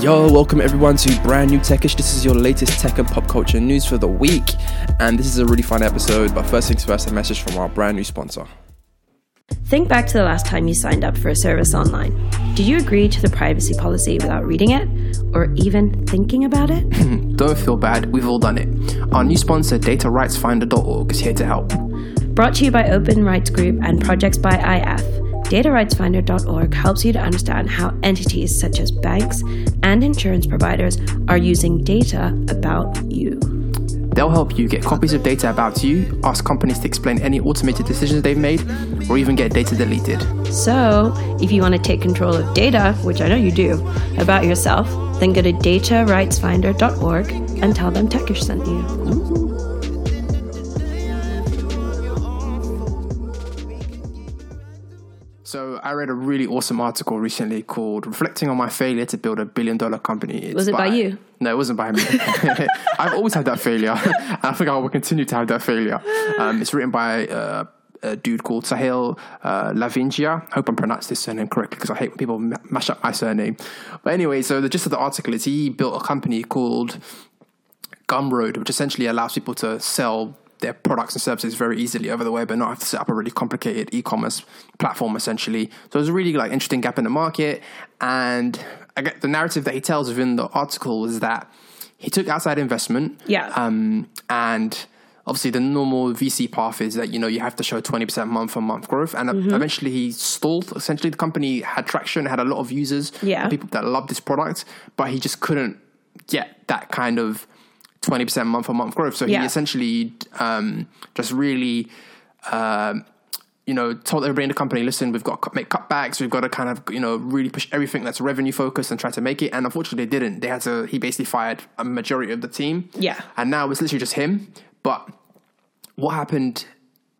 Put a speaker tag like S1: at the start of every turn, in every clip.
S1: Yo, welcome everyone to brand new Techish. This is your latest tech and pop culture news for the week, and this is a really fun episode. But first things first, a message from our brand new sponsor.
S2: Think back to the last time you signed up for a service online. Did you agree to the privacy policy without reading it or even thinking about it?
S3: Don't feel bad, we've all done it. Our new sponsor, datarightsfinder.org, is here to help.
S2: Brought to you by Open Rights Group and projects by IF. DataRightsFinder.org helps you to understand how entities such as banks and insurance providers are using data about you.
S3: They'll help you get copies of data about you, ask companies to explain any automated decisions they've made, or even get data deleted.
S2: So, if you want to take control of data, which I know you do, about yourself, then go to datarightsfinder.org and tell them Techish sent you.
S3: I read a really awesome article recently called "Reflecting on My Failure to Build a Billion Dollar Company." It's
S2: Was it by you?
S3: No, it wasn't by me. I've always had that failure, and I think I will continue to have that failure. Um, it's written by uh, a dude called Sahil uh, Lavingia. I hope I'm pronounced this surname correctly because I hate when people ma- mash up my surname. But anyway, so the gist of the article is he built a company called Gumroad, which essentially allows people to sell their products and services very easily over the web and not have to set up a really complicated e-commerce platform essentially. So it's a really like interesting gap in the market. And I get the narrative that he tells within the article is that he took outside investment.
S2: Yeah.
S3: Um, and obviously the normal VC path is that, you know, you have to show 20% month on month growth. And
S2: Mm-hmm.
S3: eventually he stalled. Essentially the company had traction, had a lot of users,
S2: Yeah.
S3: people that loved this product, but he just couldn't get that kind of 20% month on month growth. So
S2: Yeah.
S3: he essentially um, just really, um, you know, told everybody in the company, listen, we've got to make cutbacks. We've got to kind of, you know, really push everything that's revenue focused and try to make it. And unfortunately, they didn't. They had to, he basically fired a majority of the team.
S2: Yeah.
S3: And now it's literally just him. But what happened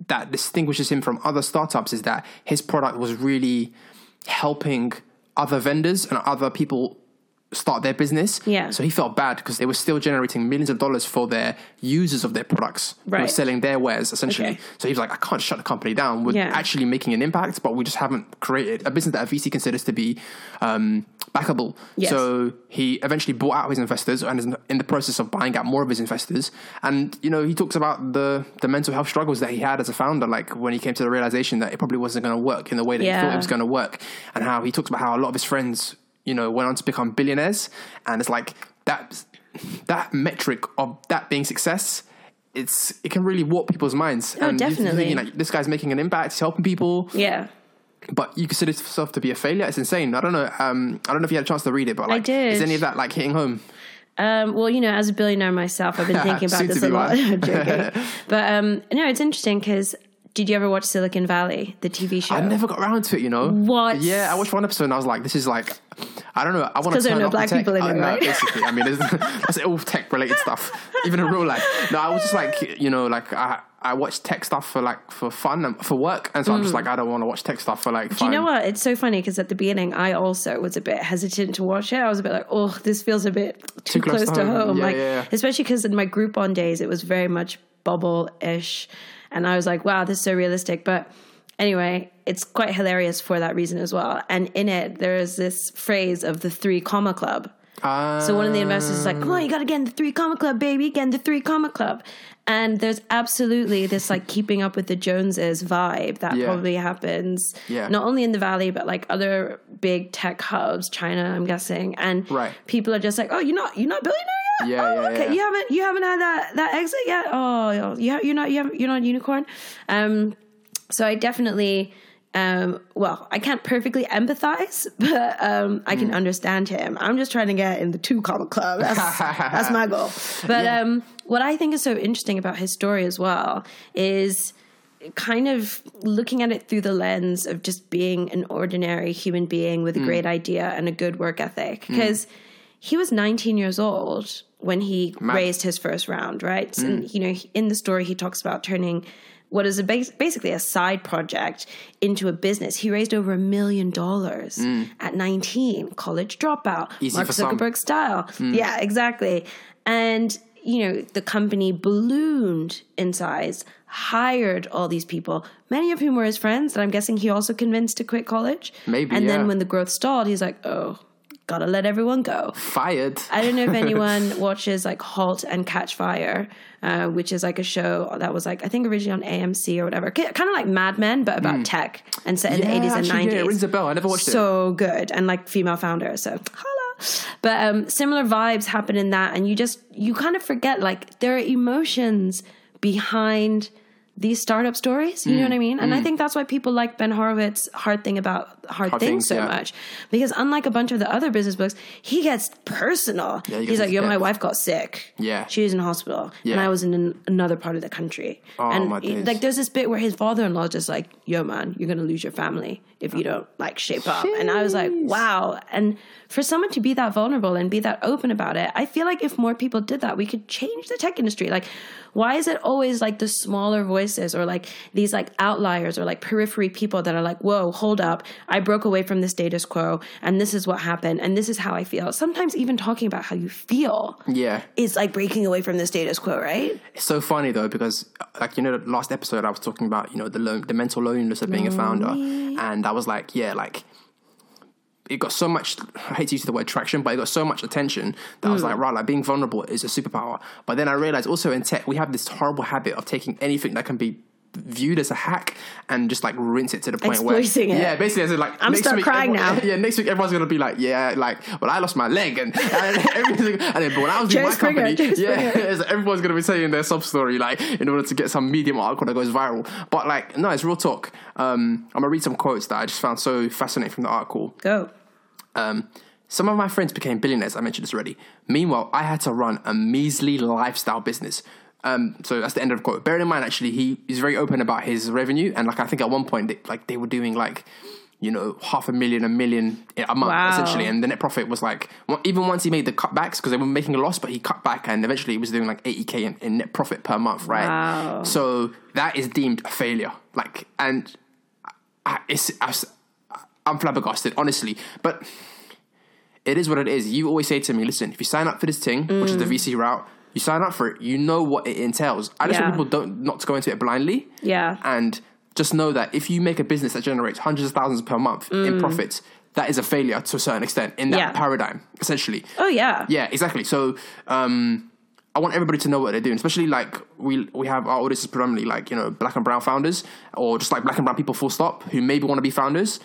S3: that distinguishes him from other startups is that his product was really helping other vendors and other people start their business.
S2: Yeah.
S3: So he felt bad because they were still generating millions of dollars for their users of their products. Who were
S2: Right.
S3: selling their wares essentially.
S2: Okay.
S3: So he was like, I can't shut the company down. We're
S2: Yeah.
S3: actually making an impact, but we just haven't created a business that a VC considers to be um, backable.
S2: Yes.
S3: So he eventually bought out his investors and is in the process of buying out more of his investors. And you know, he talks about the the mental health struggles that he had as a founder, like when he came to the realization that it probably wasn't going to work in the way that he thought it was going to work, and how he talks about how a lot of his friends, you know, went on to become billionaires, and it's like that that metric of that being success. It's it can really warp people's minds.
S2: Oh,
S3: and you're
S2: definitely.
S3: like this guy's making an impact, he's helping people
S2: Yeah.
S3: but you consider yourself to be a failure. It's insane. I don't know. Um, I don't know if you had a chance to read it, but like,
S2: did.
S3: is any of that like hitting home?
S2: Um, well, you know, as a billionaire myself, I've been thinking about this a lot. joking. But um, no, it's interesting because did you ever watch Silicon Valley, the TV show?
S3: I never got around to it. You know
S2: What?
S3: Yeah, I watched one episode and I was like, this is like. I don't know. I want to
S2: there are
S3: turn
S2: no
S3: off the
S2: black
S3: tech.
S2: people in
S3: I
S2: it, right?
S3: Basically, I mean, that's all tech related stuff, even in real life. No, I was just like, you know, like I I watch tech stuff for like for fun and for work, and so I'm just like, I don't want to watch tech stuff for like.
S2: Mm. Do you know what? It's so funny because at the beginning, I also was a bit hesitant to watch it. I was a bit like, oh, this feels a bit too, close, to home.
S3: Yeah,
S2: like,
S3: yeah, yeah.
S2: especially because in my Groupon days, it was very much bubble ish. And I was like, wow, this is so realistic. But anyway, it's quite hilarious for that reason as well. And in it, there is this phrase of the three comma club. So one of the investors is like, "Come on, you got to get in the three comma club, baby. Get in the three comma club." And there's absolutely this like keeping up with the Joneses vibe that
S3: Yeah.
S2: probably happens,
S3: Yeah.
S2: not only in the valley but like other big tech hubs, China, I'm guessing. And
S3: Right.
S2: people are just like, "Oh, you're not you're not billionaire?
S3: Yeah,
S2: oh,
S3: yeah,
S2: okay.
S3: yeah.
S2: You haven't you haven't had that that exit yet? Oh, you you're not you haven't, you're not a unicorn." Um, so I definitely um, well, I can't perfectly empathize, but um, I
S3: Hmm.
S2: can understand him. I'm just trying to get in the two comma club. That's, that's my goal. But um, what I think is so interesting about his story as well is kind of looking at it through the lens of just being an ordinary human being with a great idea and a good work ethic. Because he was 19 years old when he raised his first round, right? Mm. And, you know, in the story, he talks about turning what is a bas- basically a side project into a business. He raised over a million dollars mm. at 19, college dropout,
S3: Easy
S2: Mark. Zuckerberg style. Mm. Yeah, exactly. And, you know, the company ballooned in size, hired all these people, many of whom were his friends that I'm guessing he also convinced to quit college.
S3: Maybe,
S2: And
S3: yeah.
S2: then when the growth stalled, he's like, oh, gotta let everyone go.
S3: Fired.
S2: I don't know if anyone watches like Halt and Catch Fire, uh, which is like a show that was like I think originally on AMC or whatever, kind of like Mad Men but about tech and set in the
S3: Hmm.
S2: Eighties and nineties.
S3: yeah, it rings a bell. I never watched it.
S2: so good and like female founder. So holla. But um, similar vibes happen in that, and you just you kind of forget like there are emotions behind these startup stories. You know
S3: Mm,
S2: what I mean? And I think that's why people like Ben Horowitz's hard thing about hard,
S3: Hard
S2: things,
S3: Things,
S2: so
S3: yeah.
S2: much. Because unlike a bunch of the other business books, he gets personal.
S3: Yeah, he
S2: He's like, "Yo, my wife got sick.
S3: Yeah.
S2: she was in hospital, and I was in an, another part of the country.
S3: Oh,
S2: and
S3: my
S2: he- like, there's this bit where his father-in-law just like, "Yo, man, you're gonna lose your family if you don't like shape up." And I was like, "Wow!" And for someone to be that vulnerable and be that open about it, I feel like if more people did that, we could change the tech industry. Like, why is it always like the smaller voices or like these like outliers or like periphery people that are like, "Whoa, hold up! I broke away from the status quo, and this is what happened, and this is how I feel." Sometimes even talking about how you feel
S3: Yeah.
S2: is like breaking away from the status quo, right?
S3: It's so funny though because, like you know, the last episode I was talking about, you know, the lo- the mental loneliness of being a founder, and I was like, yeah, like it got so much. I hate to use the word traction, but it got so much attention that I was hmm. like, right, like being vulnerable is a superpower. But then I realized also in tech we have this horrible habit of taking anything that can be viewed as a hack and just like rinse it to the point where
S2: Exploiting it.
S3: yeah basically as like
S2: I'm
S3: next
S2: start
S3: week,
S2: crying
S3: everyone-
S2: now.
S3: yeah next week everyone's gonna be like yeah like well I lost my leg and, and everything and then but when I was doing my
S2: Springer,
S3: company
S2: Jerry
S3: yeah everyone's to be saying their sub story like in order to get some medium article that goes viral. But like, no, it's real talk. Um, I'm gonna read some quotes that I just found so fascinating from the article.
S2: Go.
S3: Um, some of my friends became billionaires. I mentioned this already. Meanwhile, I had to run a measly lifestyle business. Um, so that's the end of the quote. Bearing in mind, actually, he is very open about his revenue, and like I think at one point, they, like they were doing like you know half a million, a million a month
S2: Wow.
S3: essentially, and the net profit was like well, even once he made the cutbacks because they were making a loss, but he cut back, and eventually he was doing like 80k in, in net profit per month, right?
S2: Wow.
S3: So that is deemed a failure. Like, and I, it's I, I'm flabbergasted, honestly, but it is what it is. You always say to me, listen, if you sign up for this thing, which is the VC route, you sign up for it, you know what it entails. I just
S2: Yeah.
S3: want people don't not to go into it blindly.
S2: Yeah.
S3: And just know that if you make a business that generates hundreds of thousands per month in profits, that is a failure to a certain extent in that
S2: Mm. Yeah.
S3: paradigm, essentially.
S2: Oh yeah.
S3: Yeah, exactly. So um, I want everybody to know what they're doing, especially like we we have our audience is predominantly like you know black and brown founders or just like black and brown people full stop who maybe want to be founders.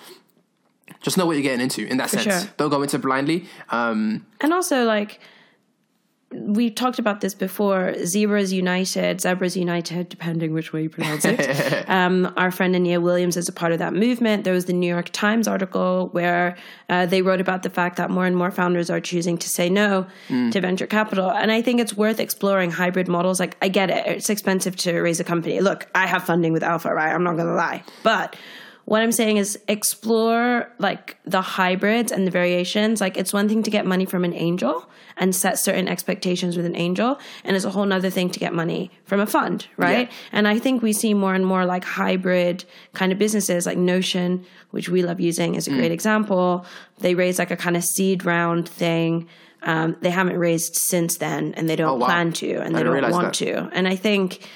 S3: Just know what you're getting into in that sense.
S2: sure.
S3: Don't go into blindly. Um,
S2: And also, like, we talked about this before zebras united zebras united depending which way you pronounce it. Um, our friend Aniyia Williams is a part of that movement. There was the new york times article where uh, they wrote about the fact that more and more founders are choosing to say no to venture capital. And i think it's worth exploring hybrid models. Like i get it. It's expensive to raise a company. Look i have funding with alpha right? I'm not gonna lie. But what I'm saying is explore like the hybrids and the variations. Like it's one thing to get money from an angel and set certain expectations with an angel, and it's a whole nother thing to get money from a fund, right?
S3: Yeah.
S2: And I think we see more and more like hybrid kind of businesses like Notion, which we love using is a great example. They raise like a kind of seed round thing. Um, they haven't raised since then, and they don't
S3: Oh, wow.
S2: plan to, and
S3: I
S2: they don't want
S3: that.
S2: to. And I think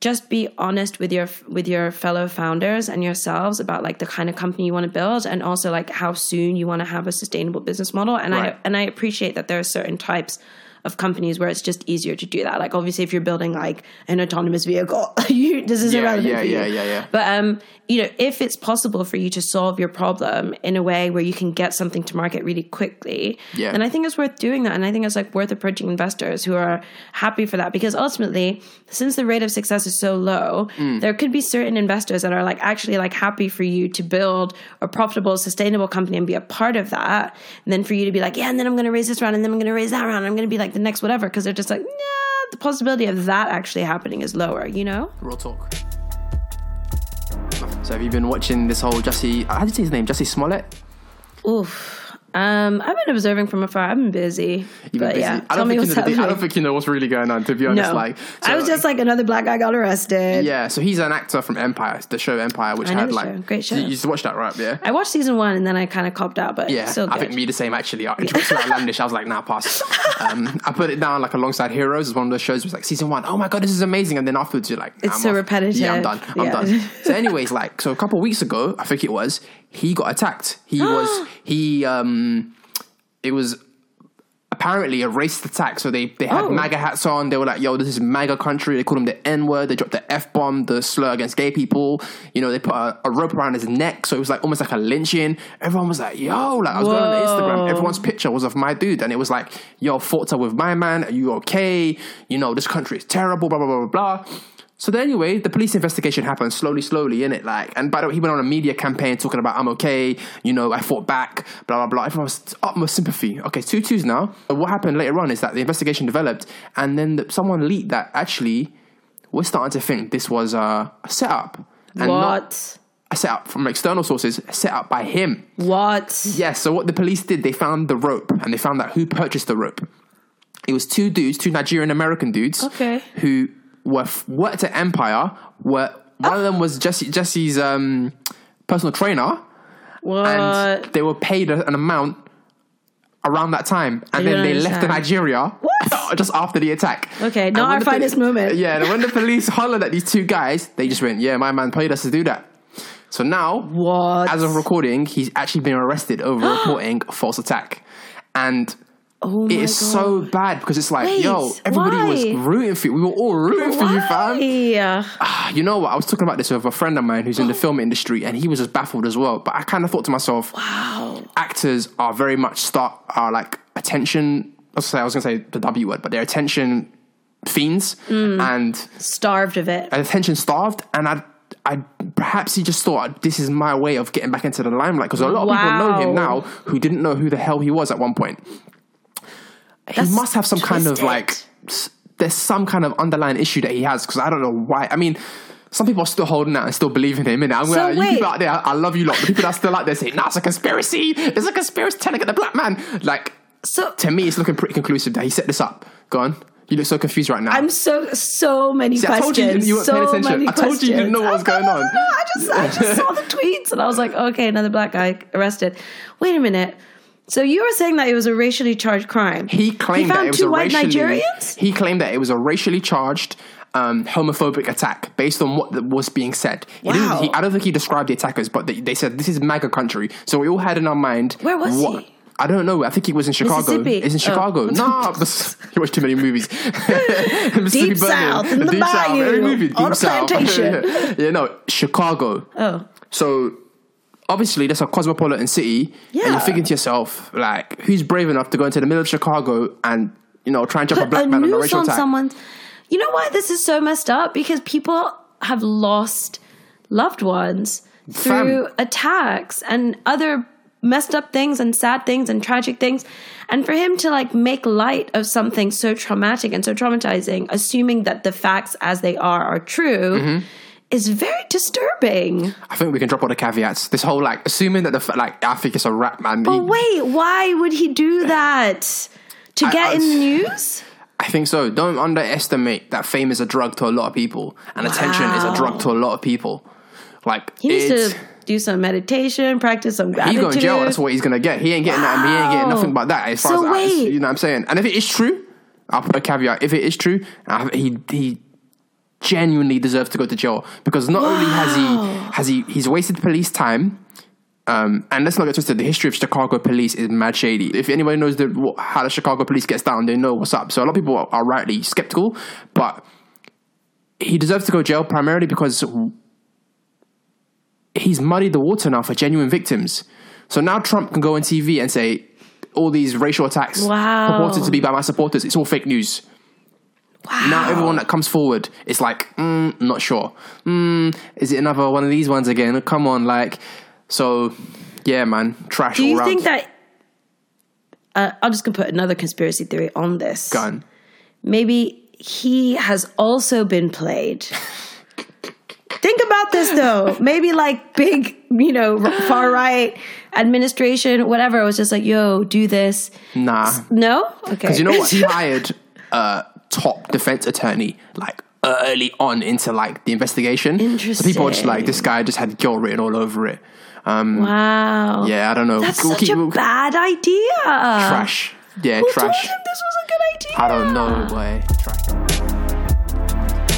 S2: just be honest with your with your fellow founders and yourselves about like the kind of company you want to build and also like how soon you want to have a sustainable business model and
S3: Right.
S2: i and i appreciate that there are certain types of companies where it's just easier to do that like obviously if you're building like an autonomous vehicle you this is
S3: Yeah,
S2: irrelevant
S3: yeah,
S2: for you
S3: yeah, yeah, yeah.
S2: but um you know if it's possible for you to solve your problem in a way where you can get something to market really quickly
S3: Yeah.
S2: then i think it's worth doing that and i think it's like worth approaching investors who are happy for that because ultimately since the rate of success is so low
S3: Mm.
S2: there could be certain investors that are like actually like happy for you to build a profitable sustainable company and be a part of that and then for you to be like yeah and then i'm going to raise this round and then i'm going to raise that round and i'm going to be like the next whatever because they're just like yeah the possibility of that actually happening is lower you know
S3: real talk. So have you been watching this whole Jesse? How do you say his name? Jesse Smollett.
S2: Oof. Um, I've been observing from afar. I've been busy,
S3: You've been
S2: but
S3: busy.
S2: yeah,
S3: I
S2: tell
S3: don't
S2: me
S3: think
S2: what's
S3: you know I don't think you know what's really going on. To be honest,
S2: no,
S3: like
S2: I was just like another black guy got arrested.
S3: Yeah, so he's an actor from Empire, the show Empire, which
S2: I
S3: had like
S2: show. Great show.
S3: You you used to watch that, right? Yeah.
S2: I watched season one and then I kind of copped out, but
S3: Yeah,
S2: still good.
S3: I think me the same actually. I to Outlandish. I was like, nah, pass. Um, I put it down like alongside Heroes. It's one of those shows. Was like season one. Oh my god, this is amazing. And then afterwards, you're like, nah,
S2: It's
S3: I'm
S2: so
S3: off.
S2: repetitive.
S3: Yeah, I'm done. I'm
S2: Yeah.
S3: done. So, anyways, like, so a couple of weeks ago, I think it was, he got attacked. He was he um it was apparently a racist attack. So they, they had
S2: Oh.
S3: MAGA hats on. They were like, yo, this is MAGA country. They called him the N word. They dropped the F bomb, the slur against gay people. You know, they put a, a rope around his neck. So it was like almost like a lynching. Everyone was like, yo, like I was going on Instagram. Everyone's picture was of my dude. And it was like, yo, fought with my man. Are you okay? You know, this country is terrible, blah, blah, blah, blah, blah. So then anyway, the police investigation happened slowly, slowly, in it. Like, and by the way, he went on a media campaign talking about I'm okay, you know, I fought back, blah blah blah. Everyone was utmost sympathy. Okay, two twos now. But what happened later on is that the investigation developed, and then the, someone leaked that actually we're starting to think this was uh, a setup, and not
S2: What?
S3: a setup from external sources, set up by him.
S2: What?
S3: Yes. So what the police did, they found the rope, and they found out who purchased the rope. It was two dudes, two Nigerian American dudes,
S2: Okay.
S3: who were worked at Empire. Were one of them was Jesse Jesse's um, personal trainer,
S2: What?
S3: and they were paid an amount around that time, and then they left
S2: understand.
S3: Nigeria just after the attack.
S2: Okay, not our
S3: the poli-
S2: moment.
S3: Yeah, and when the police hollered at these two guys, they just went, "Yeah, my man paid us to do that." So now,
S2: What?
S3: as of recording, he's actually been arrested over reporting false attack, and
S2: oh
S3: it is
S2: God.
S3: so bad because it's like,
S2: Wait,
S3: yo, everybody was rooting for you. We were all rooting for you, fam.
S2: Why?
S3: You know what? I was talking about this with a friend of mine who's in the film industry, and he was as baffled as well. But I kind of thought to myself,
S2: Wow.
S3: actors are very much start are like attention. I was gonna say, I was gonna say the W word, but they're attention fiends
S2: Mm.
S3: and
S2: Starved of it.
S3: attention starved. And I, I perhaps he just thought this is my way of getting back into the limelight because a lot of people know him now who didn't know who the hell he was at one point.
S2: That's
S3: he must have some kind of like there's some kind of underlying issue that he has because I don't know why. I mean. Some people are still holding out and still believing him. And I'm
S2: So
S3: gonna, you people out there, I, love you lot. The people that are still out there saying, "Nah, it's a conspiracy. It's a conspiracy telling at the black man." Like,
S2: So
S3: to me, it's looking pretty conclusive that he set this up. Go on. You look so confused right now.
S2: I'm so so many
S3: See, I told you
S2: questions.
S3: you weren't
S2: so
S3: paying attention. I told you you didn't know what was
S2: questions.
S3: going on.
S2: No, no, no, I just I just saw the tweets and I was like, okay, another black guy arrested. Wait a minute. So you were saying that it was a racially charged crime?
S3: he claimed
S2: he found
S3: that it was
S2: two
S3: a
S2: white
S3: racially.
S2: Nigerians.
S3: He claimed that it was a racially charged, um, homophobic attack based on what was being said.
S2: Wow.
S3: he- I don't think he described the attackers, but they, they said this is MAGA country. So we all had in our mind.
S2: Where was he?
S3: I don't know. I think he was in Chicago. It's in
S2: Oh.
S3: Chicago. No, you watch too many movies.
S2: Deep. South, in the
S3: Deep South,
S2: bayou,
S3: every movie,
S2: on
S3: Deep South.
S2: plantation.
S3: yeah, no, Chicago.
S2: Oh,
S3: So obviously that's a cosmopolitan city. And you're thinking to yourself, like, who's brave enough to go into the middle of Chicago and, you know, try and jump a black
S2: a
S3: man on a racial
S2: on
S3: attack?
S2: someone's. You know why this is so messed up? Because people have lost loved ones through
S3: Fam.
S2: attacks and other messed up things and sad things and tragic things. And for him to like make light of something so traumatic and so traumatizing, assuming that the facts as they are are true,
S3: Mm-hmm.
S2: Is very disturbing.
S3: I think we can drop all the caveats. This whole, like, assuming that the, like, I think it's a rap, man.
S2: But
S3: He-
S2: wait, why would he do that? To
S3: I-
S2: get
S3: I-
S2: in the news?
S3: I think so. Don't underestimate that fame is a drug to a lot of people and attention is a drug to a lot of people. Like,
S2: He needs to do some meditation, practice some
S3: He's
S2: gratitude.
S3: going to jail. That's what he's going to get. He ain't getting that. He ain't getting nothing but that. As far
S2: So
S3: as I,
S2: wait.
S3: you know, what I'm saying. And if it is true, I'll put a caveat. If it is true, he he genuinely deserves to go to jail because not only has he has he he's wasted police time. Um, and let's not get twisted. The history of Chicago police is mad shady. If anybody knows the, what, how the Chicago police gets down, they know what's up. So a lot of people are, are rightly skeptical, but he deserves to go jail primarily because he's muddied the water now for genuine victims. So now Trump can go on TV and say all these racial attacks
S2: Wow.
S3: purported to be by my supporters. It's all fake news.
S2: Wow.
S3: Now everyone that comes forward is like, mm, not sure. Mm, is it another one of these ones again? Come on, like. So, yeah, man, trash
S2: Do you think that? Uh, I'm just gonna put another conspiracy theory on this.
S3: Gun.
S2: Maybe he has also been played. Think about this though. Maybe like big, you know, far right administration, whatever. It was just like, yo, do this.
S3: Nah.
S2: No, okay.
S3: Because you know what? He hired a top defense attorney like early on into like the investigation. So people are just like, this guy just had guilt written all over it. Um,
S2: wow.
S3: Yeah, I don't know.
S2: That's
S3: We'll
S2: such
S3: keep-
S2: a
S3: we'll-
S2: bad idea.
S3: trash. Yeah,
S2: Who
S3: trash.
S2: told him this was a good idea?
S3: I don't know, boy. Trash.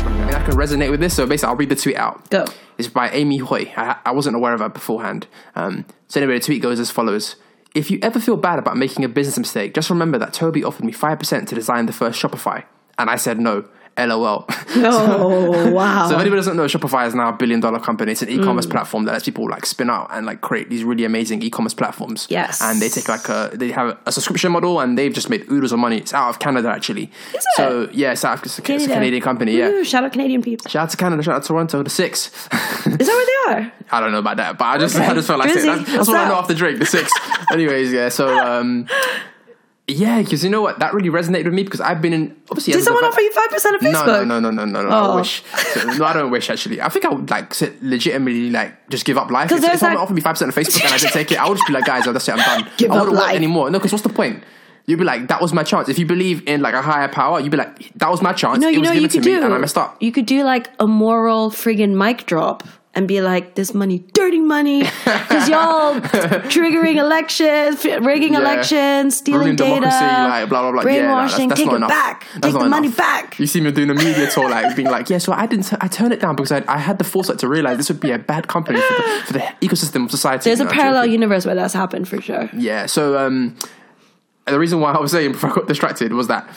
S3: I mean, I can resonate with this, so basically, I'll read the tweet out.
S2: Go.
S3: It's by Amy Hoy. I, I wasn't aware of her beforehand. Um, so anyway, the tweet goes as follows: if you ever feel bad about making a business mistake, just remember that Tobi offered me 5% to design the first Shopify. And I said no. LOL.
S2: Oh wow!
S3: So if anybody doesn't know, Shopify is now a billion dollar company. It's an e-commerce platform that lets people like spin out and like create these really amazing e-commerce platforms.
S2: Yes.
S3: And they take like a they have a subscription model and they've just made oodles of money. It's out of Canada actually.
S2: Is it?
S3: So yeah, it's, out of, it's, a, it's a Canadian company. Yeah.
S2: Ooh, shout out Canadian peeps.
S3: Shout out to Canada. Shout out to Toronto. The six.
S2: Is that where they are?
S3: I don't know about that, but I just
S2: Okay.
S3: I just felt like
S2: Drizzy,
S3: saying that. That's
S2: what's
S3: what I know
S2: up?
S3: after Drake. The six. Anyways, yeah. So um, yeah, because you know what, that really resonated with me because I've been in obviously.
S2: Did someone offer you five percent of Facebook?
S3: no, no, no, no, no, no.
S2: Oh.
S3: I wish. So, no, I don't wish actually. I think I would like legitimately like just give up life. If, if someone
S2: that-
S3: offered me five percent of Facebook and I didn't take it, I would just be like, guys, oh, that's it, I'm done.
S2: Give
S3: I wouldn't work
S2: life.
S3: anymore. No, because what's the point? You'd be like, that was my chance. If you believe in like a higher power, you'd be like, that was my chance.
S2: No,
S3: it
S2: you
S3: was
S2: know
S3: given
S2: you
S3: to
S2: could
S3: me
S2: do.
S3: and I messed up.
S2: You could do like a moral friggin' mic drop and be like, "This money, dirty money, because y'all triggering elections, rigging
S3: Yeah.
S2: elections, stealing data,
S3: like blah blah blah.
S2: brainwashing.
S3: Yeah, no, that's, that's
S2: take it
S3: enough.
S2: back.
S3: That's
S2: take the money back.
S3: You see me doing a media tour, like being like, yeah. So I didn't. I turned it down because I, I had the foresight to realize this would be a bad company for the, for the ecosystem of society.
S2: There's a
S3: know,
S2: parallel universe where that's happened for sure.
S3: Yeah. So um, the reason why I was saying before I got distracted was that.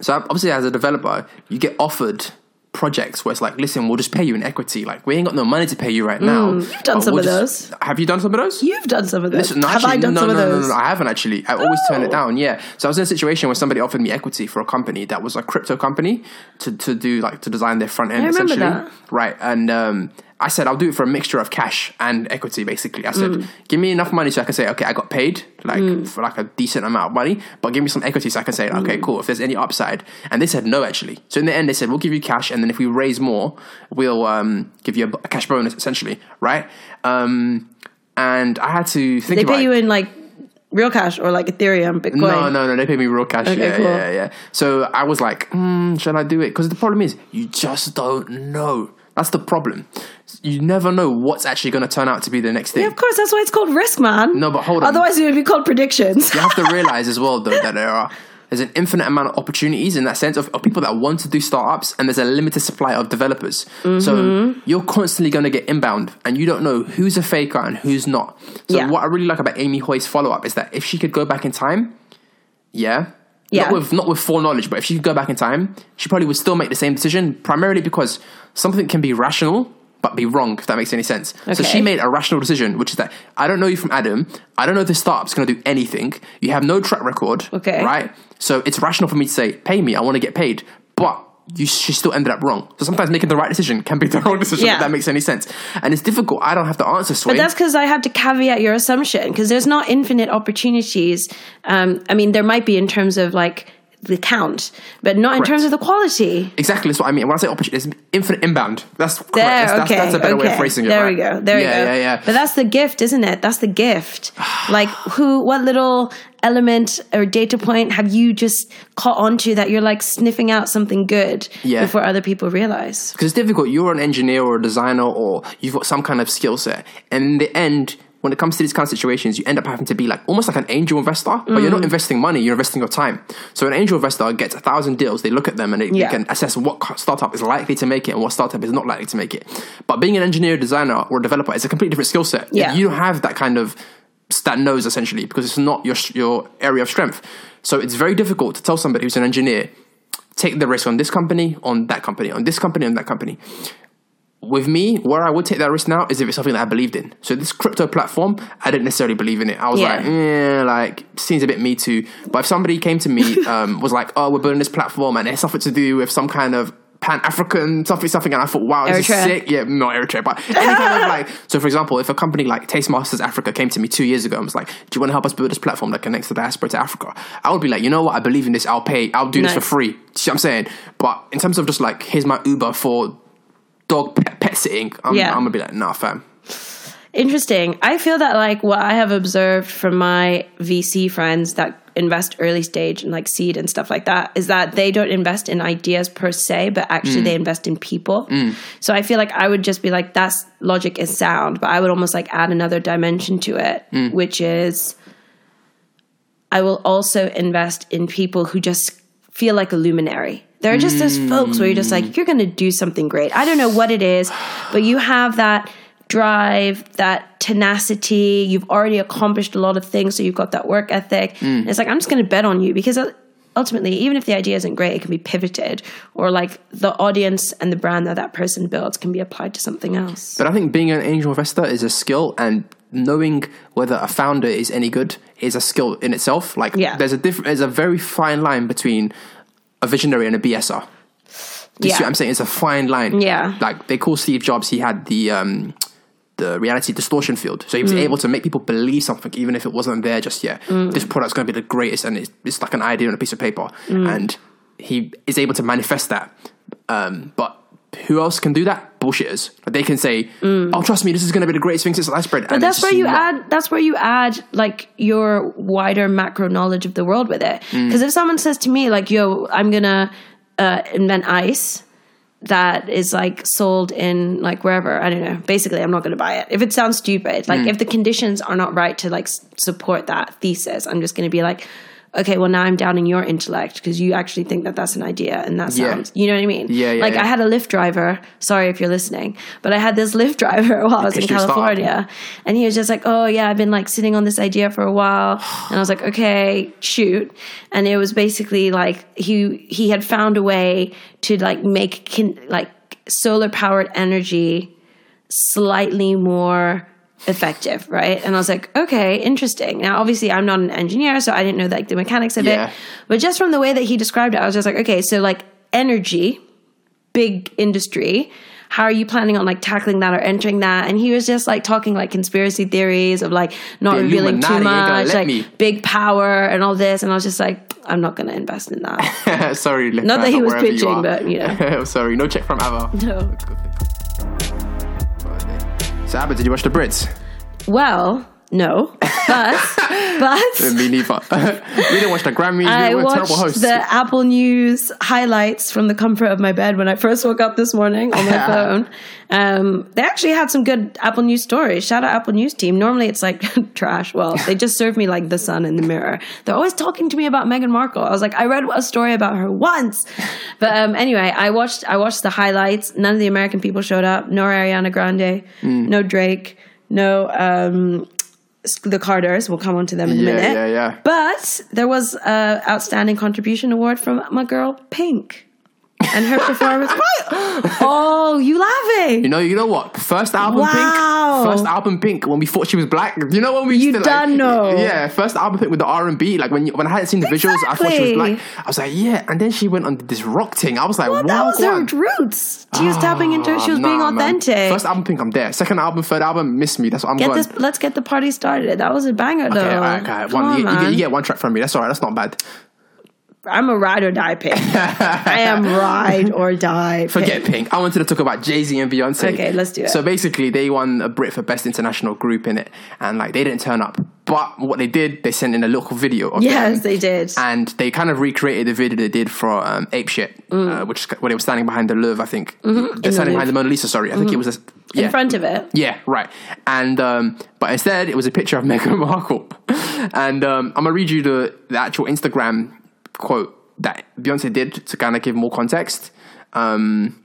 S3: So obviously, as a developer, you get offered projects where it's like, listen, we'll just pay you in equity. Like we ain't got no money to pay you right now.
S2: Mm, you've done some
S3: we'll
S2: of
S3: just- Have you done some of those?
S2: You've done some of those.
S3: Listen, no,
S2: Have
S3: actually,
S2: I done
S3: no,
S2: some
S3: no,
S2: of
S3: no,
S2: those?
S3: No, no, I haven't actually. I always turn
S2: Oh.
S3: it down. Yeah. So I was in a situation where somebody offered me equity for a company that was a crypto company to, to do like to design their front end
S2: I remember
S3: essentially.
S2: that.
S3: Right. And um, I said I'll do it for a mixture of cash and equity. Basically, I said
S2: Mm.
S3: give me enough money so I can say okay, I got paid like for like a decent amount of money, but give me some equity so I can say
S2: Mm.
S3: okay, cool. If there's any upside, and they said no actually. So in the end, they said we'll give you cash, and then if we raise more, we'll um, give you a, cash bonus essentially. Right. Um, and I had to think
S2: They pay you in like real cash or like Ethereum, Bitcoin.
S3: No, no, no. They pay me real cash.
S2: Okay,
S3: yeah,
S2: cool.
S3: yeah, yeah. So I was like, mm, should I do it? Because the problem is, you just don't know. That's the problem. You never know what's actually going to turn out to be the next thing.
S2: Yeah, of course, that's why it's called risk, man.
S3: No, but hold on.
S2: Otherwise, it would be called predictions.
S3: You have to realize as well, though, that there are there's an infinite amount of opportunities in that sense of, of people that want to do startups, and there's a limited supply of developers.
S2: Mm-hmm.
S3: So you're constantly going to get inbound, and you don't know who's a faker and who's not. So
S2: Yeah.
S3: what I really like about Amy Hoy's follow up is that if she could go back in time, yeah.
S2: Yeah.
S3: Not with not with full knowledge, but if she could go back in time, she probably would still make the same decision. Primarily because something can be rational but be wrong, if that makes any sense. So she made a rational decision, which is that I don't know you from Adam. I don't know if this startup's going to do anything. You have no track record,
S2: Okay.
S3: right? So it's rational for me to say, "Pay me. I want to get paid." But you, she still ended up wrong. So sometimes making the right decision can be the wrong decision.
S2: Yeah.
S3: If that makes any sense, and it's difficult. I don't have to answer. Swing.
S2: But that's because I had to caveat your assumption because there's not infinite opportunities. Um, I mean, there might be in terms of like the count, but not in terms of the quality.
S3: Exactly, that's what I mean. When I say opportunity, it's infinite inbound. That's correct.
S2: There,
S3: That's, that's,
S2: okay,
S3: that's a better way of
S2: okay.
S3: phrasing it.
S2: There
S3: right?
S2: we go. There
S3: yeah,
S2: we go.
S3: Yeah, yeah,
S2: But that's the gift, isn't it? That's the gift. like who, what little element or data point have you just caught onto that you're like sniffing out something good
S3: Yeah.
S2: before other people realize?
S3: Because it's difficult. You're an engineer or a designer, or you've got some kind of skill set, and in the end, when it comes to these kind of situations, you end up having to be like almost like an angel investor, but you're not
S2: Mm.
S3: investing money; you're investing your time. So an angel investor gets a thousand deals. They look at them and they, they can assess what startup is likely to make it and what startup is not likely to make it. But being an engineer, designer, or developer is a completely different skill set.
S2: Yeah.
S3: You have that kind of that knows essentially because it's not your your area of strength. So it's very difficult to tell somebody who's an engineer take the risk on this company, on that company, on this company, on that company. With me, where I would take that risk now is if it's something that I believed in. So this crypto platform, I didn't necessarily believe in it. I was
S2: Yeah.
S3: like, eh, like seems a bit me too. But if somebody came to me, um, was like, oh, we're building this platform and it's something to do with some kind of Pan African something something, and I thought, wow, this
S2: Eritrea.
S3: is sick. Yeah, not Eritrea, but any kind of like. So, for example, if a company like Tastemakers Africa came to me two years ago and was like, "Do you want to help us build this platform that connects the diaspora to Africa?" I would be like, "You know what? I believe in this. I'll pay. I'll do this for free." See what I'm saying? But in terms of just like, here's my Uber for dog pet, pet sitting, I'm,
S2: Yeah.
S3: I'm gonna be like, "Nah, fam."
S2: Interesting. I feel that like what I have observed from my VC friends that invest early stage and like seed and stuff like that is that they don't invest in ideas per se, but actually
S3: Mm.
S2: they invest in people. So I feel like I would just be like, that's logic is sound, but I would almost like add another dimension to it,
S3: Mm.
S2: which is I will also invest in people who just feel like a luminary. There are just those folks where you're just like, you're going to do something great. I don't know what it is, but you have that drive, that tenacity. You've already accomplished a lot of things, so you've got that work ethic.
S3: Mm.
S2: It's like I'm just going to bet on you because ultimately, even if the idea isn't great, it can be pivoted, or like the audience and the brand that that person builds can be applied to something else.
S3: But I think being an angel investor is a skill, and knowing whether a founder is any good is a skill in itself. Like,
S2: Yeah.
S3: there's a different, there's a very fine line between a visionary and a BSer. Do you see
S2: Yeah.
S3: what I'm saying? It's a fine line.
S2: Yeah.
S3: Like they call Steve Jobs, he had the um, the reality distortion field, so he was
S2: Mm.
S3: able to make people believe something even if it wasn't there just yet.
S2: Mm.
S3: This product's going to be the greatest, and it's, it's like an idea on a piece of paper,
S2: Mm.
S3: and he is able to manifest that. Um, but who else can do that? Bullshitters. Like they can say, "Oh, trust me, this is going to be the greatest thing since sliced bread."
S2: Mm. But that's where you add. That's where you add like your wider macro knowledge of the world with it.
S3: Mm.
S2: Because if someone says to me like, "Yo, I'm gonna uh, invent ice," that is like sold in like wherever I don't know. Basically, I'm not going to buy it if it sounds stupid.
S3: Mm.
S2: Like if the conditions are not right to like s- support that thesis, I'm just going to be like. Okay, well now I'm downing your intellect because you actually think that that's an idea and that
S3: Yeah.
S2: sounds, you know what I mean?
S3: Yeah, yeah,
S2: Like
S3: yeah.
S2: I had a Lyft driver. Sorry if you're listening, but I had this Lyft driver while I was in
S3: pitched your startup.
S2: California, and he was just like, "Oh yeah, I've been like sitting on this idea for a while," and I was like, "Okay, shoot." And it was basically like he he had found a way to like make kin- like solar powered energy slightly more effective, right? And I was like, okay, interesting. Now, obviously, I'm not an engineer, so I didn't know like the mechanics of
S3: Yeah.
S2: it. But just from the way that he described it, I was just like, okay, so like energy, big industry. How are you planning on like tackling that or entering that? And he was just like talking like conspiracy theories of like not
S3: The
S2: revealing too much, like
S3: me.
S2: big power and all this. And I was just like, I'm not going to invest in that.
S3: sorry,
S2: Not that he was pitching, but, you know.
S3: sorry, no check from Ava.
S2: no.
S3: So, Abba, did you watch the Brits?
S2: Well, no, but but
S3: Me neither. we didn't watch the Grammys.
S2: I
S3: we were terrible
S2: watched
S3: hosts.
S2: the Apple News highlights from the comfort of my bed when I first woke up this morning on my phone. Um, they actually had some good Apple News stories. Shout out Apple News team. Normally it's like trash. Well, they just serve me like the sun in the mirror. They're always talking to me about Meghan Markle. I was like, I read a story about her once, but um, anyway, I watched I watched the highlights. None of the American people showed up. No Ariana Grande.
S3: Hmm.
S2: No Drake. No. Um, the Carters. We'll come on to them in a
S3: Yeah,
S2: minute.
S3: yeah, yeah.
S2: But there was an outstanding contribution award from my girl Pink, and her performance. oh, you laughing?
S3: You know, you know what? First album
S2: Wow.
S3: Pink. First album Pink when we thought she was black. You know when we used
S2: You
S3: to, like,
S2: done know.
S3: Yeah, first album Pink with the R and B. Like when you, when I hadn't seen the visuals, I thought she was
S2: Exactly.
S3: black. I was like, yeah. And then she went on this rock thing. I was like,
S2: Well,
S3: wow,
S2: that was her roots. She was tapping into. She was ah, being
S3: Nah, man.
S2: authentic.
S3: First album Pink, I'm there. Second album, third album, miss me. That's what I'm
S2: Get
S3: going.
S2: this. Let's get the party started. That was a banger, though.
S3: Okay, okay. One,
S2: on,
S3: you, you get, you get one track from me. That's all right. That's not bad.
S2: I'm a ride or die Pink. I am ride or die.
S3: Forget
S2: Pink.
S3: Pink. I wanted to talk about Jay Z and Beyonce.
S2: Okay, let's do it.
S3: So basically, they won a Brit for Best International Group in it, and like they didn't turn up. But what they did, they sent in a local video of
S2: Yes,
S3: them,
S2: they did.
S3: and they kind of recreated the video they did for um, Ape Shit, uh, which is where they were standing behind the Louvre. I think they're
S2: Mm. Mm-hmm. the
S3: standing
S2: Louvre.
S3: behind the Mona Lisa. Sorry, I think it was a, yeah.
S2: In front of it.
S3: Yeah, right. And um, but instead, it was a picture of Meghan Markle. and um, I'm gonna read you the, the actual Instagram quote that Beyonce did to kind of give more context. Um,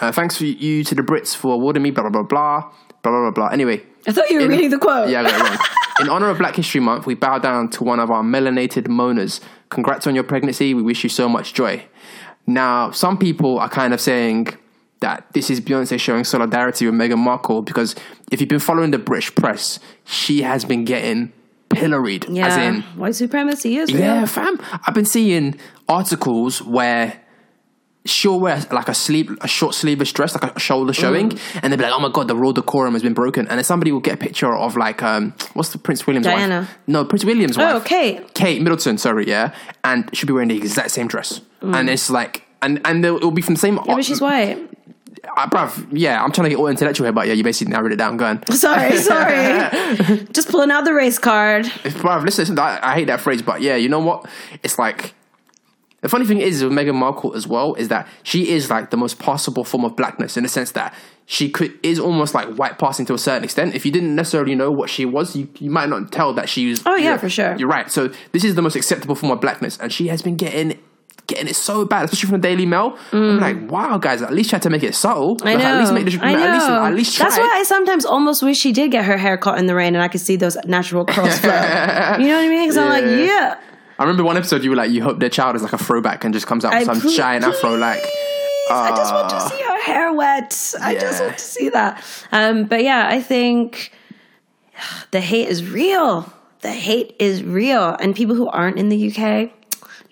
S3: uh, thanks for you to the Brits for awarding me. Blah blah blah blah blah blah blah. Anyway,
S2: I thought you were
S3: in-
S2: reading the quote.
S3: yeah, I got it wrong. In honor of Black History Month, we bow down to one of our melanated mourners. Congrats on your pregnancy. We wish you so much joy. Now, some people are kind of saying that this is Beyonce showing solidarity with Meghan Markle because if you've been following the British press, she has been getting pilloried.
S2: Yeah.
S3: As in,
S2: white supremacy is real.
S3: yeah, fam. I've been seeing articles where she'll wear like a sleeve, a short sleeveless dress, like a shoulder showing,
S2: Mm.
S3: and they'll be like, "Oh my god, the royal decorum has been broken." And then somebody will get a picture of like, um, what's the Prince William's
S2: Diana.
S3: wife? No, Prince William's
S2: Oh,
S3: wife.
S2: Kate.
S3: Kate Middleton. Sorry, yeah, and she'll be wearing the exact same dress, and it's like, and and it'll be from the same.
S2: Mm. Yeah, but she's white.
S3: Uh, bruv, yeah, I'm trying to get all intellectual here, but yeah, you basically narrowed it down. Go on.
S2: Sorry, sorry. Just pulling out the race card.
S3: Bruv, listen, listen I, I hate that phrase, but yeah, you know what? It's like the funny thing is with Meghan Markle as well is that she is like the most possible form of blackness in the sense that she could is almost like white passing to a certain extent. If you didn't necessarily know what she was, you, you might not tell that she was.
S2: Oh, yeah, for sure.
S3: You're right. So this is the most acceptable form of blackness, and she has been getting getting it so bad, especially from the Daily Mail. I'm like, wow, guys, at least try to make it subtle.
S2: Mm. I
S3: Like,
S2: know.
S3: At least make the,
S2: I know.
S3: at least at least.
S2: That's why I sometimes almost wish she did get her hair caught in the rain and I could see those natural curls flow. You know what I mean? Because I'm like,
S3: Yeah.
S2: yeah.
S3: I remember one episode you were like, you hope their child is like a throwback and just comes out with
S2: I
S3: some
S2: pl-
S3: giant afro, like.
S2: I just want
S3: Ah.
S2: to see her hair wet. I just want to see that. Um, but yeah, I think the hate is real. The hate is real. And people who aren't in the UK,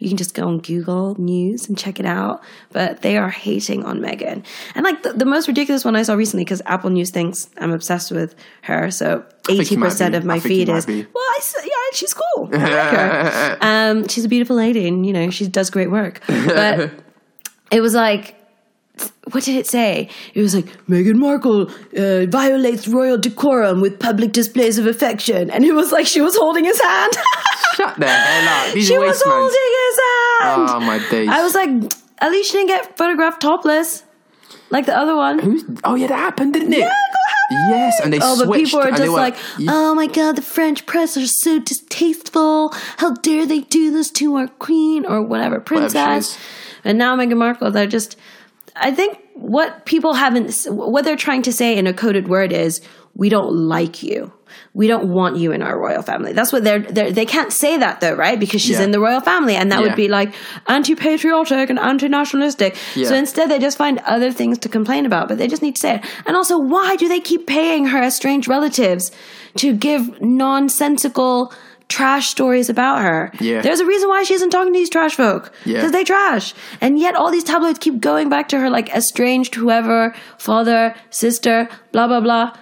S2: you can just go on Google News and check it out. But they are hating on Meghan. And like the, the most ridiculous one I saw recently, because Apple News thinks I'm obsessed with her. So
S3: think you might
S2: 80% of my feed is, well, I, yeah, she's cool. I like her. um, she's a beautiful lady and, you know, she does great work. But it was like what did it say? It was like Meghan Markle uh, violates royal decorum with public displays of affection, and it was like she was holding his hand.
S3: Shut the hell up. These
S2: she was holding his hand.
S3: Oh, my days.
S2: I was like, at least she didn't get photographed topless, like the other one.
S3: Who's, oh, yeah, that happened, didn't it?
S2: Yeah, go ahead.
S3: Yes, and they
S2: Oh, but
S3: switched.
S2: people are just
S3: were,
S2: like, oh my god, the French press are so distasteful. How dare they do this to our queen or whatever
S3: Whatever
S2: princess?
S3: is.
S2: And now Meghan Markle, they're just. I think what people haven't, what they're trying to say in a coded word is, we don't like you. We don't want you in our royal family. That's what they're, they're they can't say that though, right? Because she's
S3: Yeah.
S2: in the royal family, and that
S3: Yeah.
S2: would be like anti-patriotic and anti-nationalistic.
S3: Yeah.
S2: So instead, they just find other things to complain about, but they just need to say it. And also, why do they keep paying her estranged relatives to give nonsensical trash stories about her?
S3: Yeah.
S2: There's a reason why she isn't talking to these trash folk.
S3: Yeah.
S2: Because they trash. And yet all these tabloids keep going back to her like estranged whoever, father, sister, blah, blah, blah.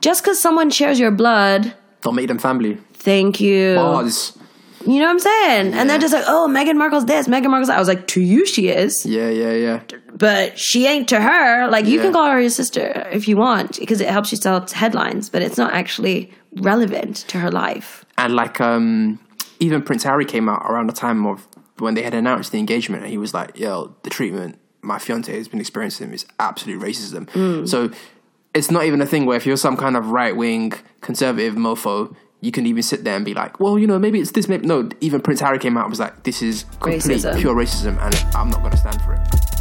S2: Just because someone shares your blood,
S3: Don't make them family.
S2: thank you.
S3: Bars.
S2: You know what I'm saying? And they're just like, oh, Meghan Markle's this, Meghan Markle's that. I was like, to you she is
S3: Yeah, yeah, yeah.
S2: but she ain't to her. Like you
S3: Yeah.
S2: can call her your sister if you want because it helps you sell headlines, but it's not actually relevant to her life.
S3: And like, um, even Prince Harry came out around the time of when they had announced the engagement, and he was like, "Yo, the treatment my fiance has been experiencing is absolute racism."
S2: Mm.
S3: So it's not even a thing where if you're some kind of right wing conservative mofo. You can even sit there and be like, well, you know, maybe it's this. Maybe no. Even Prince Harry came out and was like, "This is complete
S2: Racism.
S3: pure racism, and I'm not going to stand for it."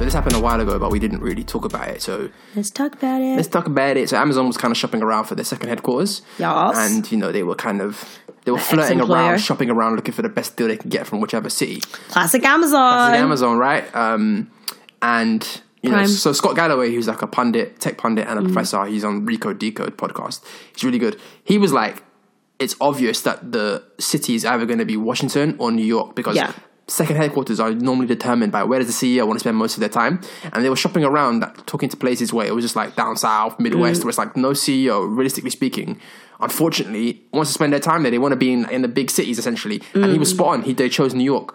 S3: So this happened a while ago, but we didn't really talk about it. So
S2: Let's talk about it.
S3: let's talk about it. So Amazon was kind of shopping around for their second headquarters.
S2: Yes.
S3: And, you know, they were kind of, they were
S2: The
S3: flirting around, shopping around, looking for the best deal they can get from whichever city.
S2: Classic Amazon.
S3: It's Amazon, right? Um, and, you know, so Scott Galloway, who's like a pundit, tech pundit
S2: Mm.
S3: and a professor, he's on Recode Decode podcast. He's really good. He was like, it's obvious that the city is either going to be Washington or New York because
S2: Yeah.
S3: Second headquarters are normally determined by where does the CEO want to spend most of their time. And they were shopping around, talking to places where it was just like down south,
S2: Mm.
S3: Midwest, where it's like no CEO, realistically speaking. Unfortunately, wants to spend their time there. They want to be in, in the big cities, essentially. And he
S2: Mm.
S3: was spot on. He they chose New York.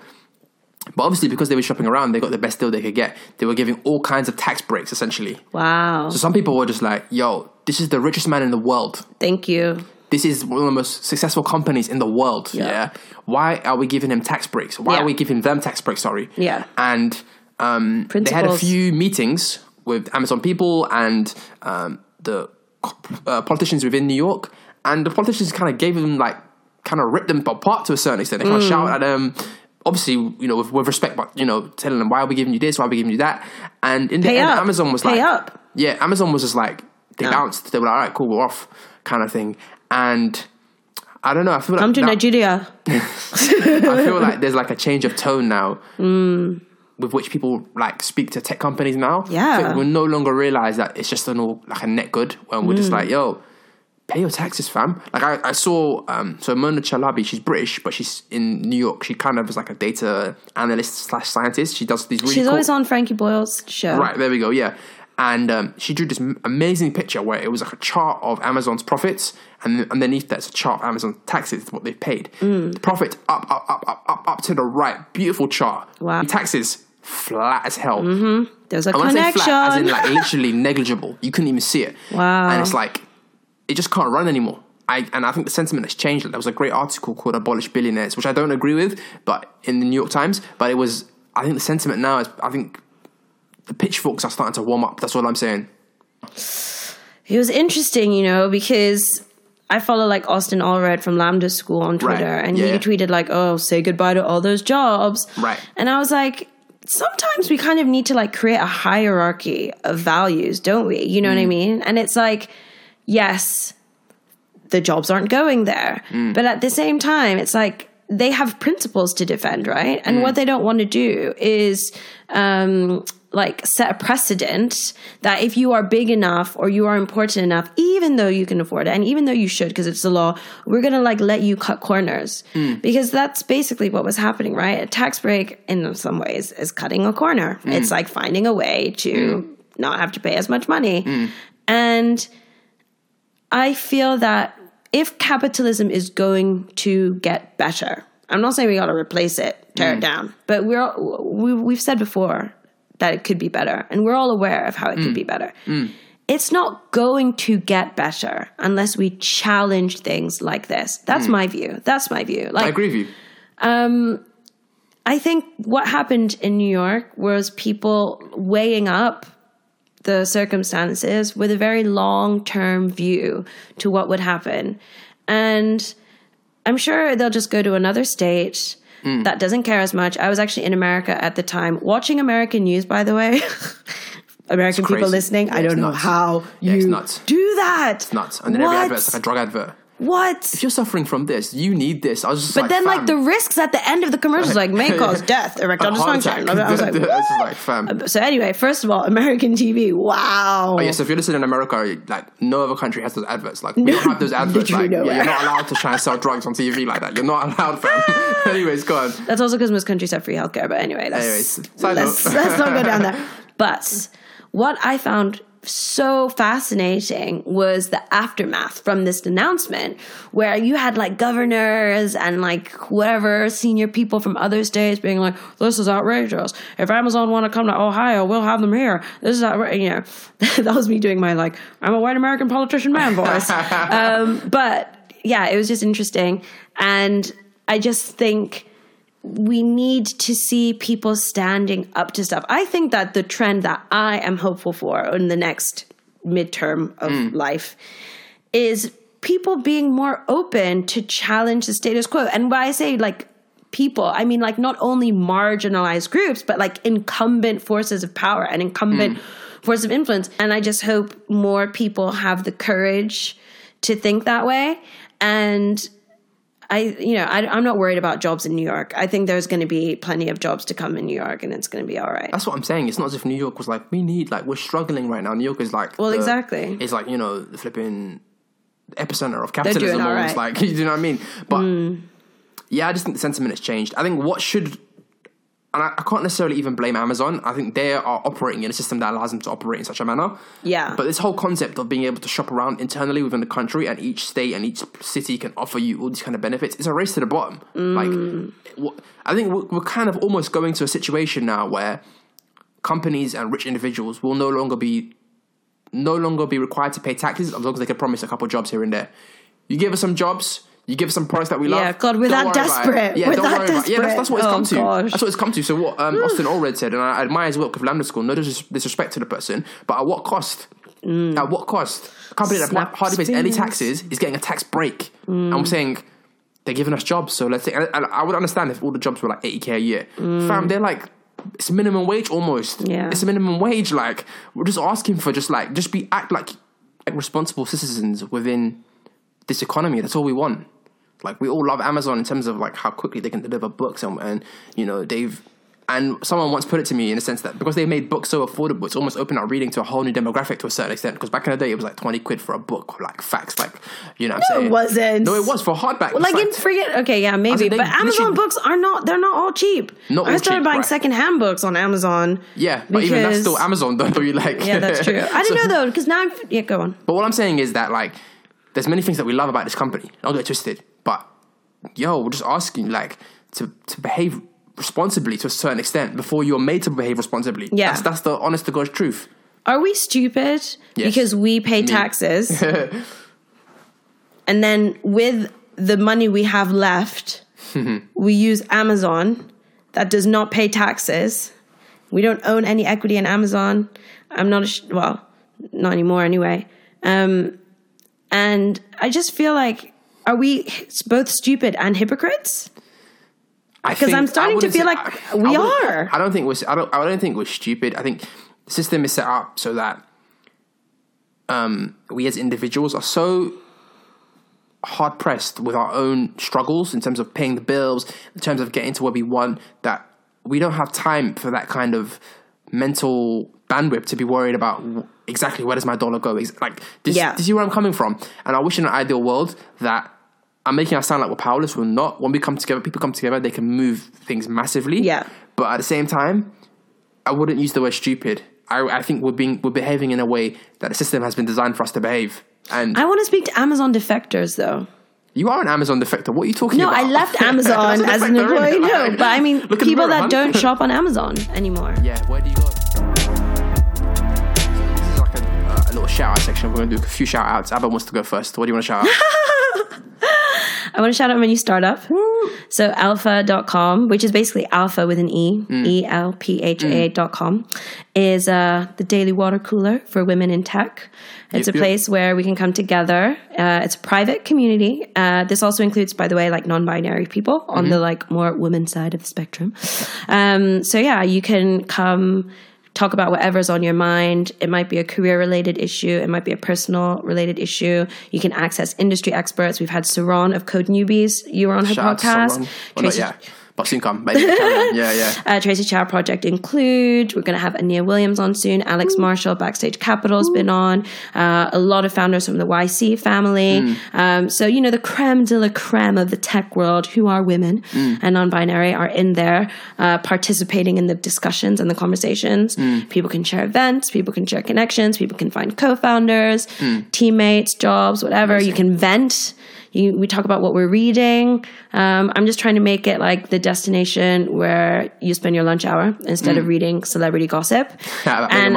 S3: But obviously, because they were shopping around, they got the best deal they could get. They were giving all kinds of tax breaks, essentially.
S2: Wow.
S3: So some people were just like, yo, this is the richest man in the world.
S2: Thank you.
S3: This is one of the most successful companies in the world. Yeah.
S2: Yeah.
S3: Why are we giving him tax breaks? Why
S2: Yeah.
S3: are we giving them tax breaks? Sorry.
S2: Yeah.
S3: And um, they had a few meetings with Amazon people and um, the uh, politicians within New York, and the politicians kind of gave them like kind of ripped them apart to a certain extent. They
S2: Mm.
S3: kind of shouted at them. Obviously, you know, with, with respect, but you know, telling them why are we giving you this, why are we giving you that, and in the
S2: Pay
S3: end,
S2: up.
S3: Amazon was
S2: Pay
S3: like,
S2: up.
S3: yeah, Amazon was just like they
S2: No.
S3: bounced. They were like, all right, cool, we're off, kind of thing. And I don't know. I feel like
S2: Come to
S3: now-
S2: Nigeria.
S3: I feel like there's like a change of tone now.
S2: Mm.
S3: With which people like speak to tech companies now.
S2: Yeah.
S3: I think we no longer realize that it's just an all like a net good when we're just
S2: Mm.
S3: like, yo, pay your taxes, fam. Like I, I saw um so Mona Chalabi, she's British, but she's in New York. She kind of is like a data analyst slash scientist. She does these really
S2: She's
S3: cool
S2: always on Frankie Boyle's show.
S3: Right, there we go. Yeah. And um, she drew this amazing picture where it was like a chart of Amazon's profits, and underneath that's a chart of Amazon taxes, what they've paid.
S2: Mm.
S3: The profit up, up, up, up, up, up to the right. Beautiful chart.
S2: Wow.
S3: The taxes flat as hell.
S2: There's a
S3: And when I say
S2: connection.
S3: flat, as in like literally negligible. You couldn't even see it.
S2: Wow.
S3: And it's like it just can't run anymore. I, and I think the sentiment has changed. There was a great article called "Abolish Billionaires," which I don't agree with, but in the New York Times. But it was. I think the sentiment now is. I think the pitchforks are starting to warm up. That's all I'm saying.
S2: it was interesting, you know, because I follow like Austin Allred from Lambda School on Twitter,
S3: Right.
S2: and
S3: Yeah,
S2: he tweeted like, "Oh, say goodbye to all those jobs."
S3: Right.
S2: And I was like, sometimes we kind of need to like create a hierarchy of values, don't we? You know
S3: Mm.
S2: what I mean? And it's like, yes, the jobs aren't going there,
S3: Mm.
S2: but at the same time, it's like they have principles to defend, right?
S3: Mm.
S2: And what they don't want to do is um like set a precedent that if you are big enough or you are important enough even though you can afford it and even though you should because it's the law we're to like let you cut corners. Mm. Because that's basically what was happening right? A tax break in some ways is cutting a corner. Mm. It's like finding a way to mm. not have to pay as much money. And i feel that if capitalism is going to get better i'm not saying we got to replace it tear it down but we're we, we've said before that it could be better. And we're all aware of how it could mm. be better. Mm. It's not going to get better unless we challenge things like this. That's mm. my view. That's my view. Like
S3: I agree with you.
S2: Um, I think what happened in New York was people weighing up the circumstances with a very long term view to what would happen. And I'm sure they'll just go to another state Mm. that doesn't care as much. I was actually in America at the time watching American news, by the way. American people listening,
S3: Yeah,
S2: I don't know
S3: nuts.
S2: how
S3: Yeah,
S2: you
S3: it's nuts.
S2: do that.
S3: It's nuts. And then every
S2: What?
S3: advert's like a drug advert.
S2: What?
S3: If you're suffering from this, you need this. I was just
S2: But
S3: like,
S2: then, like the risks at the end of the commercials, like may cause death, erectile dysfunction. I was like, what?
S3: like, fam.
S2: Uh, so anyway, first of all, American TV. Wow.
S3: Oh, yeah, so if you're listening in America, like no other country has those adverts. Like we don't have those adverts. Like yeah, you're not allowed to try and sell drugs on TV like that. You're not allowed, fam. Anyways, go on.
S2: That's also because most countries have free healthcare. But anyway, let's,
S3: Anyways,
S2: let's, let's not go down there. But what I found so fascinating was the aftermath from this announcement where you had like governors and like whatever senior people from other states being like this is outrageous. If amazon want to come to ohio we'll have them here. This is outrageous you know that was me doing my like i'm a white american politician man voice. Um, but yeah it was just interesting. And i just think we need to see people standing up to stuff. I think that the trend that I am hopeful for in the next midterm of mm. life is people being more open to challenge the status quo. And when I say like people, I mean like not only marginalized groups, but like incumbent forces of power and incumbent mm. forces of influence. And I just hope more people have the courage to think that way. And I, you know, I, I'm not worried about jobs in New York. I think there's going to be plenty of jobs to come in New York, and it's going to be all right.
S3: That's what I'm saying. It's not as if New York was like we need like we're struggling right now. New York is like
S2: Well,
S3: the-
S2: exactly.
S3: It's like you know the flipping epicenter of capitalism.
S2: all
S3: almost
S2: right.
S3: like you know what I mean. But hmm. yeah, I just think the sentiment has changed. I think what should. And I, I can't necessarily even blame Amazon. I think they are operating in a system that allows them to operate in such a manner.
S2: Yeah.
S3: But this whole concept of being able to shop around internally within the country and each state and each city can offer you all these kind of benefits, it's a race to the bottom.
S2: Mm.
S3: Like, I think we're, we're kind of almost going to a situation now where companies and rich individuals will no longer be no longer be required to pay taxes as long as they can promise a couple jobs here and there. You give us some jobs, you give us some products that we love.
S2: Yeah, God, we're that
S3: about
S2: desperate.
S3: Yeah,
S2: We're
S3: don't
S2: that
S3: worry about it. Yeah, that's, that's what it's
S2: desperate.
S3: come
S2: Oh,
S3: to.
S2: gosh.
S3: That's what it's come to. So what um, Austin Allred said, and I admire his work with Lambda School. No dis- disrespect to the person, but at what cost? At what cost? A company that
S2: Mm. Snap
S3: hardly pays any taxes is getting a tax break.
S2: Mm.
S3: And we're saying they're giving us jobs, so let's say. And, I would understand if all the jobs were like eighty k a year. Fam, they're like. It's minimum wage almost.
S2: Mm. Yeah.
S3: It's a minimum wage. Like we're just asking for just like just be act like, like responsible citizens within this economy. That's all we want. Like we all love Amazon in terms of like how quickly they can deliver books and, and you know they've and someone once put it to me in a sense that because they made books so affordable, it's almost opened up reading to a whole new demographic to a certain extent. Because back in the day, it was like twenty quid for a book, like facts, like you know. what I'm saying
S2: it wasn't.
S3: No, it was for hardback.
S2: Well, like in forget okay, yeah, maybe. But Amazon books are not they're not all cheap.
S3: Not
S2: I started
S3: cheap,
S2: buying
S3: right.
S2: secondhand books on Amazon.
S3: yeah, but even that's
S2: because-
S3: still Amazon though. You like
S2: Yeah, that's true. I didn't know though, because now I'm yeah, go on.
S3: But what I'm saying is that like there's many things that we love about this company. Don't get twisted. Yo, we're just asking like to to behave responsibly to a certain extent before you're made to behave responsibly.
S2: Yeah.
S3: That's that's the honest to God's truth.
S2: Are we stupid
S3: Yes.
S2: because we pay taxes? and then with the money we have left, we use Amazon that does not pay taxes. We don't own any equity in Amazon. I'm not a sh- well, not anymore anyway. Um, And I just feel like, are we both stupid and hypocrites? Because I'm starting to feel like we are.
S3: I don't think we're. I don't. I don't think we're stupid. I think the system is set up so that um, we as individuals are so hard pressed with our own struggles in terms of paying the bills, in terms of getting to where we want, that we don't have time for that kind of mental bandwidth to be worried about exactly where does my dollar go. Like, this, yeah. this is where I'm coming from. And I wish in an ideal world that I'm making us sound like we're powerless. We're not. When we come together, people come together, they can move things massively.
S2: Yeah.
S3: But at the same time, I wouldn't use the word stupid. I, I think we're being we're behaving in a way that the system has been designed for us to behave. And
S2: I want to speak to Amazon defectors though.
S3: You are an Amazon defector. What are you talking
S2: no,
S3: about?
S2: No, I left Amazon as an employee. No, but I mean people that don't shop on Amazon anymore.
S3: Yeah, where do you go? This is like a, uh, a little shout out section. We're going to do a few shout outs. Abba wants to go first. What do you want to shout out?
S2: I want to shout out my new startup. So elpha.com, which is basically alpha with an E, mm. E L P H A.com, is uh, the daily water cooler for women in tech. It's yep, a place yep. where we can come together. Uh, it's a private community. Uh, this also includes, by the way, like non-binary people on mm-hmm. the like more women side of the spectrum. Um, so yeah, you can come talk about whatever's on your mind. It might be a career related issue, it might be a personal related issue. You can access industry experts. We've had Saron of Code Newbies. You were on her Shout podcast.
S3: Tracy, yeah but soon come. maybe. yeah, yeah. Uh,
S2: Tracy Chou Project Include. We're going to have Aniyia Williams on soon. Alex Ooh. Marshall, Backstage Capital's Ooh. been on. Uh, a lot of founders from the YC family. Mm. Um, so, you know, the creme de la creme of the tech world, who are women mm. and non binary, are in there uh, participating in the discussions and the conversations. Mm. People can share events, people can share connections, people can find co founders, mm. teammates, jobs, whatever. Amazing. You can vent. You, we talk about what we're reading. Um, I'm just trying to make it like the destination where you spend your lunch hour instead mm. of reading celebrity gossip.
S3: Yeah, and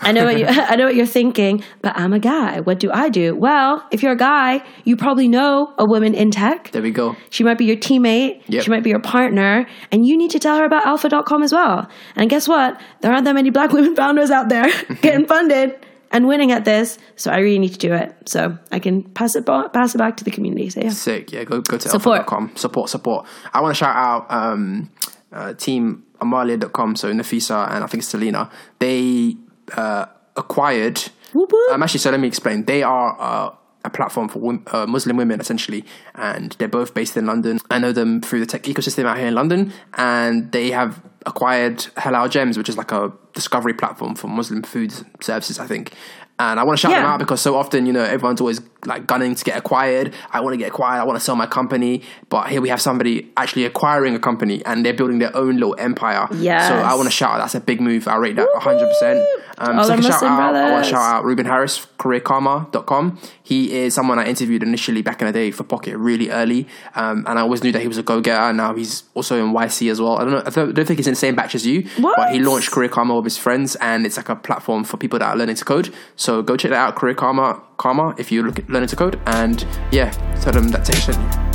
S2: I know what you, I know what you're thinking, but I'm a guy. What do I do? Well, if you're a guy, you probably know a woman in tech.
S3: There we go.
S2: She might be your teammate. Yep. She might be your partner, and you need to tell her about Elpha.com as well. And guess what? There aren't that many black women founders out there getting funded and winning at this. So I really need to do it. So I can pass it pass it back to the community. So yeah,
S3: sick. Yeah, go go to support. Elpha.com. Support support. I want to shout out um, uh, team Amaliah.com. So Nafisa and I think it's Selina. They uh, acquired. Whoop, whoop. Um, actually, so let me explain. They are. Uh, a platform for uh, Muslim women essentially, and they're both based in London. I know them through the tech ecosystem out here in London, and they have acquired Halal Gems, which is like a discovery platform for Muslim food services, I think. And I want to shout yeah. them out because so often, you know, everyone's always like gunning to get acquired. I want to get acquired. I want to sell my company. But here we have somebody actually acquiring a company and they're building their own little empire.
S2: Yeah.
S3: So I want to shout out. That's a big move. I rate that 100%. Um, second shout out. I want to shout out Ruben Harris, careerkarma.com. He is someone I interviewed initially back in the day for Pocket really early. Um, and I always knew that he was a go getter. Now he's also in YC as well. I don't know. I don't, don't think he's in the same batch as you. What? But he launched Career Karma with his friends and it's like a platform for people that are learning to code. So go check that out, Career Karma, Karma, if you look at learning to code. And yeah, tell them that Tech sent you.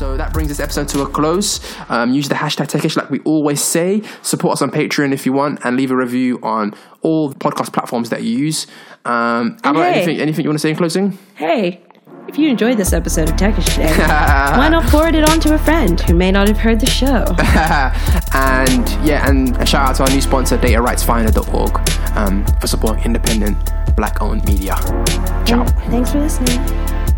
S3: So that brings this episode to a close. Um, use the hashtag Techish like we always say. Support us on Patreon if you want, and leave a review on all the podcast platforms that you use. Um, Abba, hey. anything, anything you want to say in closing?
S2: Hey, if you enjoyed this episode of Techish today, why not forward it on to a friend who may not have heard the show?
S3: and yeah, and a shout out to our new sponsor, datarightsfinder.org, um, for supporting independent black owned media.
S2: Ciao. Thanks for listening.